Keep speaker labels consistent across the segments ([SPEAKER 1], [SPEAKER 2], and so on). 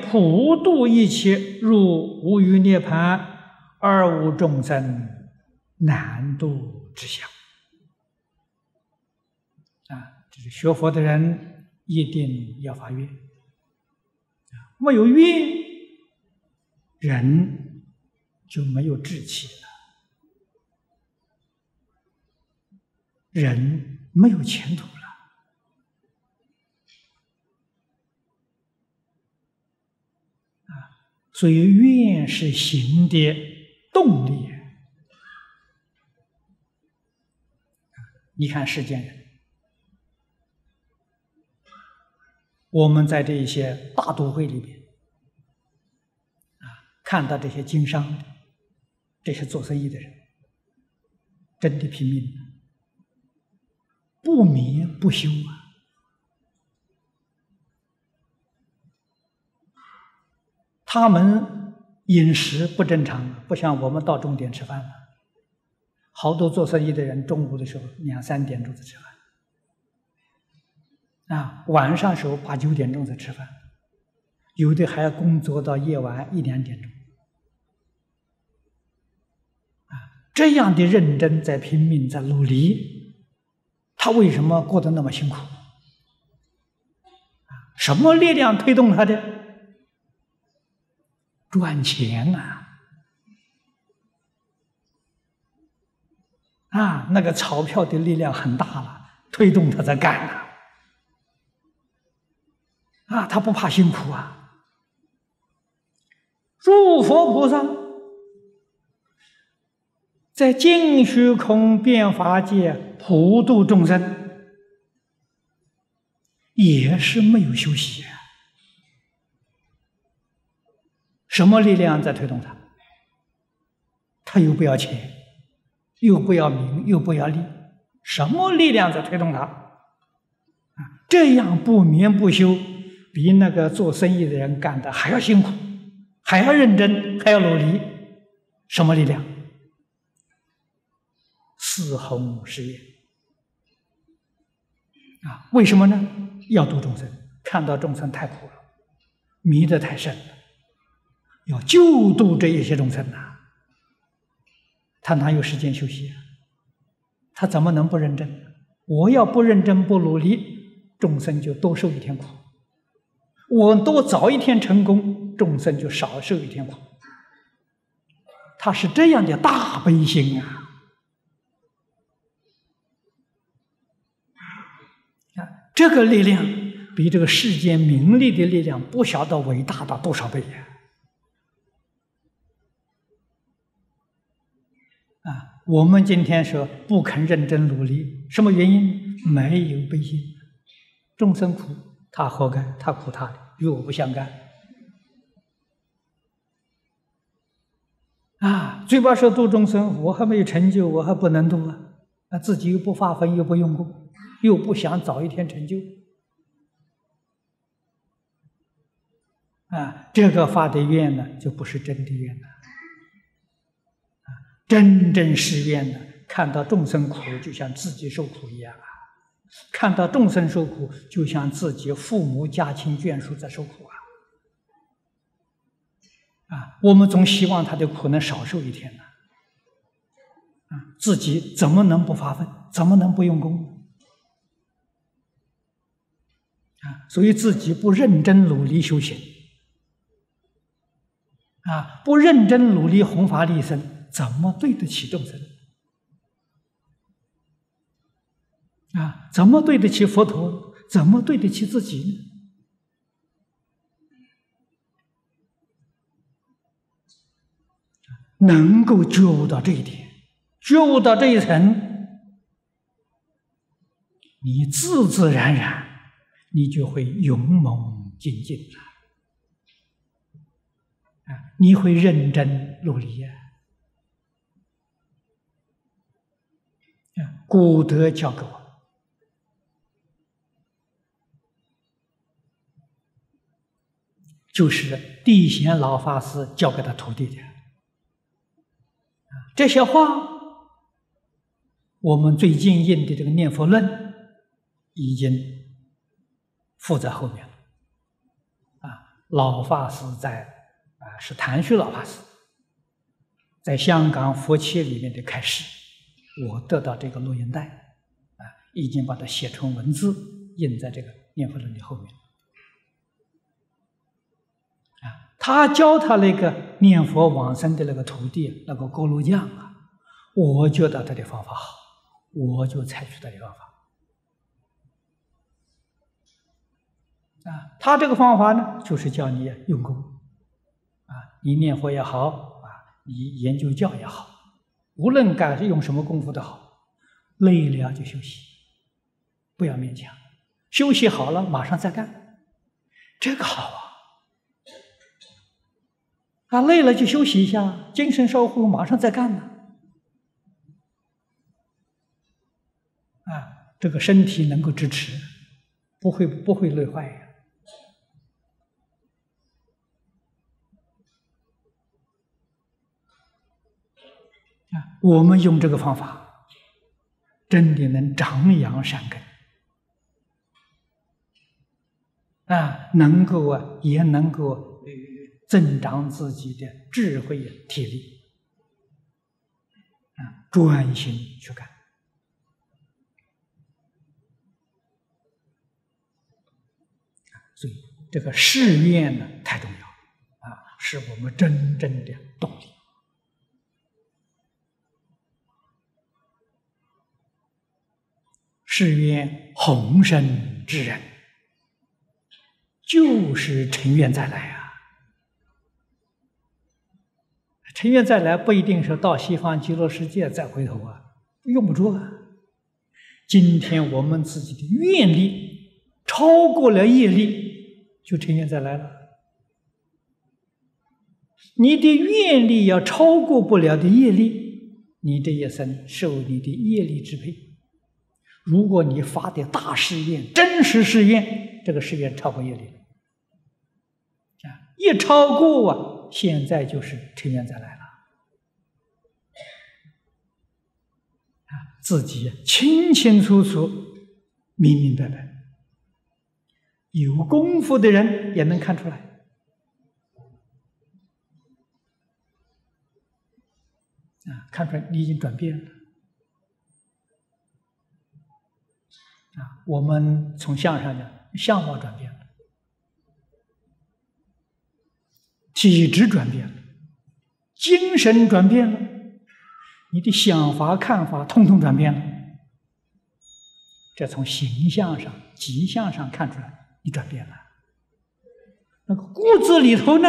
[SPEAKER 1] 普度一切入无余涅盘，而无众生难度之相。啊，就是学佛的人一定要发愿，没有愿，人就没有志气了，人没有前途了。所以，愿是行的动力。你看世间人，我们在这一些大都会里边，啊，看到这些经商的、这些做生意的人，真的拼命，不眠不休啊。他们饮食不正常，不像我们到钟点吃饭了。好多做生意的人，中午的时候两三点钟才吃饭，啊，晚上时候八九点钟才吃饭，有的还要工作到夜晚一两点钟，啊，这样的认真在拼命在努力，他为什么过得那么辛苦？什么力量推动他的？赚钱呐！啊，那个钞票的力量很大了，推动他在干呐。啊，他不怕辛苦啊！诸佛菩萨在净虚空变法界普度众生，也是没有休息。什么力量在推动他？他又不要钱，又不要名，又不要利，什么力量在推动他？啊，这样不眠不休，比那个做生意的人干的还要辛苦，还要认真，还要努力。什么力量？四弘誓愿啊！为什么呢？要度众生，看到众生太苦了，迷得太深了。要救度这一些众生呐，他哪有时间休息啊？他怎么能不认真？我要不认真不努力，众生就多受一天苦；我多早一天成功，众生就少受一天苦。他是这样的大悲心啊！啊，这个力量比这个世间名利的力量不晓得伟大到多少倍呀！啊，我们今天说不肯认真努力，什么原因？没有悲心，众生苦，他活该，他苦他的，与我不相干。啊，嘴巴说度众生，我还没有成就，我还不能度啊！啊，自己又不发奋，又不用功，又不想早一天成就，啊，这个发的愿呢，就不是真的愿了。真正誓愿的，看到众生苦，就像自己受苦一样啊！看到众生受苦，就像自己父母家亲眷属在受苦啊！啊，我们总希望他的苦能少受一天呢。啊，自己怎么能不发奋？怎么能不用功？啊，所以自己不认真努力修行，啊，不认真努力弘法利生。怎么对得起众生？啊，怎么对得起佛陀？怎么对得起自己？能够觉悟到这一点，觉悟到这一层，你自自然然，你就会勇猛精进了。啊，你会认真努力呀。古德教给我，就是地贤老法师教给他徒弟的。这些话，我们最近印的这个《念佛论》已经附在后面了。啊老法师在啊，是谭旭老法师在香港佛七里面的开示，我得到这个录音带，啊，已经把它写成文字，印在这个念佛人的后面。啊，他教他那个念佛往生的那个徒弟，那个锅炉匠啊，我觉得他的方法好，我就采取他的方法。啊，他这个方法呢，就是叫你用功，啊，你念佛也好，啊，你研究教也好，无论干用什么功夫都好，累了就休息，不要勉强，休息好了马上再干，这个好啊。啊，累了就休息一下，精神稍后马上再干呢。啊，这个身体能够支持，不会不会累坏。啊，我们用这个方法，真的能长养善根，啊，能够啊，也能够增长自己的智慧体力，啊，专心去干，所以这个试验呢，太重要，啊，是我们真正的动力。誓愿宏生之人，就是成愿再来啊！成愿再来不一定是到西方极乐世界再回头啊，用不着啊。今天我们自己的愿力超过了业力，就成愿再来了。你的愿力要超过不了的业力，你这一生受你的业力支配。如果你发的大誓愿、真实誓愿，这个誓愿超过业力啊，一超过啊，现在就是成愿再来了。啊，自己清清楚楚、明明白白，有功夫的人也能看出来。啊，看出来你已经转变了。啊，我们从相上讲，相貌转变了，体质转变了，精神转变了，你的想法看法通通转变了。这从形象上、吉相上看出来，你转变了。那个骨子里头呢，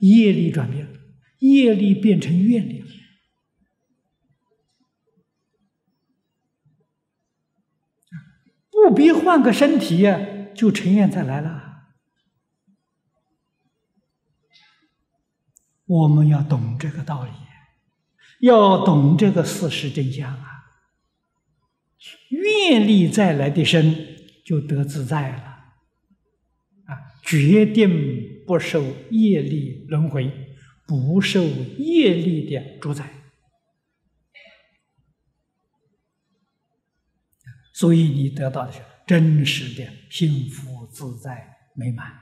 [SPEAKER 1] 业力转变了，业力变成愿力了。不必换个身体呀，就成愿再来了。我们要懂这个道理，要懂这个事实真相啊！愿力再来的身就得自在了，啊，决定不受业力轮回，不受业力的主宰。所以你得到的是真实的幸福、自在、美满。啊，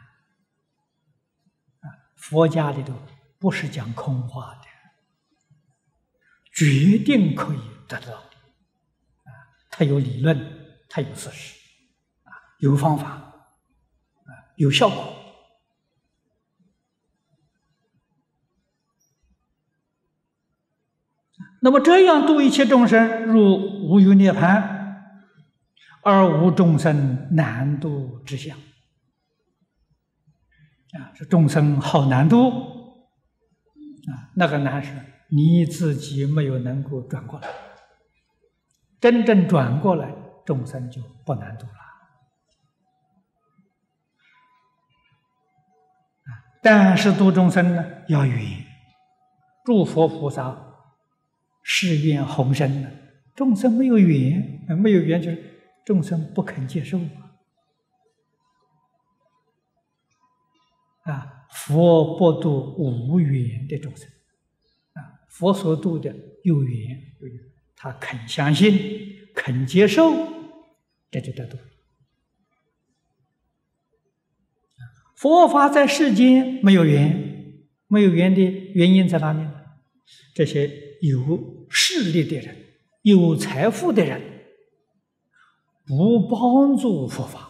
[SPEAKER 1] 佛家里头不是讲空话的，决定可以得到。啊，它有理论，它有事实，啊，有方法，啊，有效果。那么这样度一切众生入无余涅盘。而无众生难度之相啊，是众生好难度啊，那个难是你自己没有能够转过来，真正转过来，众生就不难度了啊。但是度众生呢，要远，诸佛菩萨誓愿宏生呢，众生没有缘，没有缘就是。众生不肯接受啊！佛不度无缘的众生啊，佛所度的有缘，他肯相信，肯接受，这就得度。佛法在世间没有缘，没有缘的原因在哪里？这些有势力的人、有财富的人，不帮助佛法，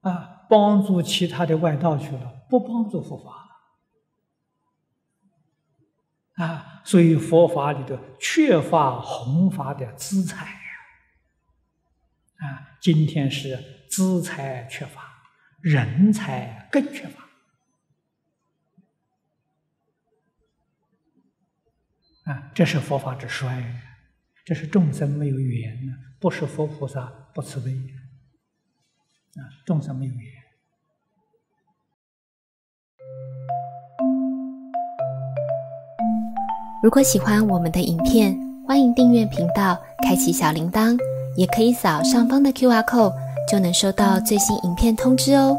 [SPEAKER 1] 啊，帮助其他的外道去了，不帮助佛法。啊，所以佛法里头缺乏弘法的资财呀！啊，今天是资财缺乏，人才更缺乏。啊，这是佛法之衰，这是众生没有缘呢，不是佛菩萨不慈悲。啊，众生没有缘。
[SPEAKER 2] 如果喜欢我们的影片，欢迎订阅频道，开启小铃铛，也可以扫上方的 Q R code，就能收到最新影片通知哦。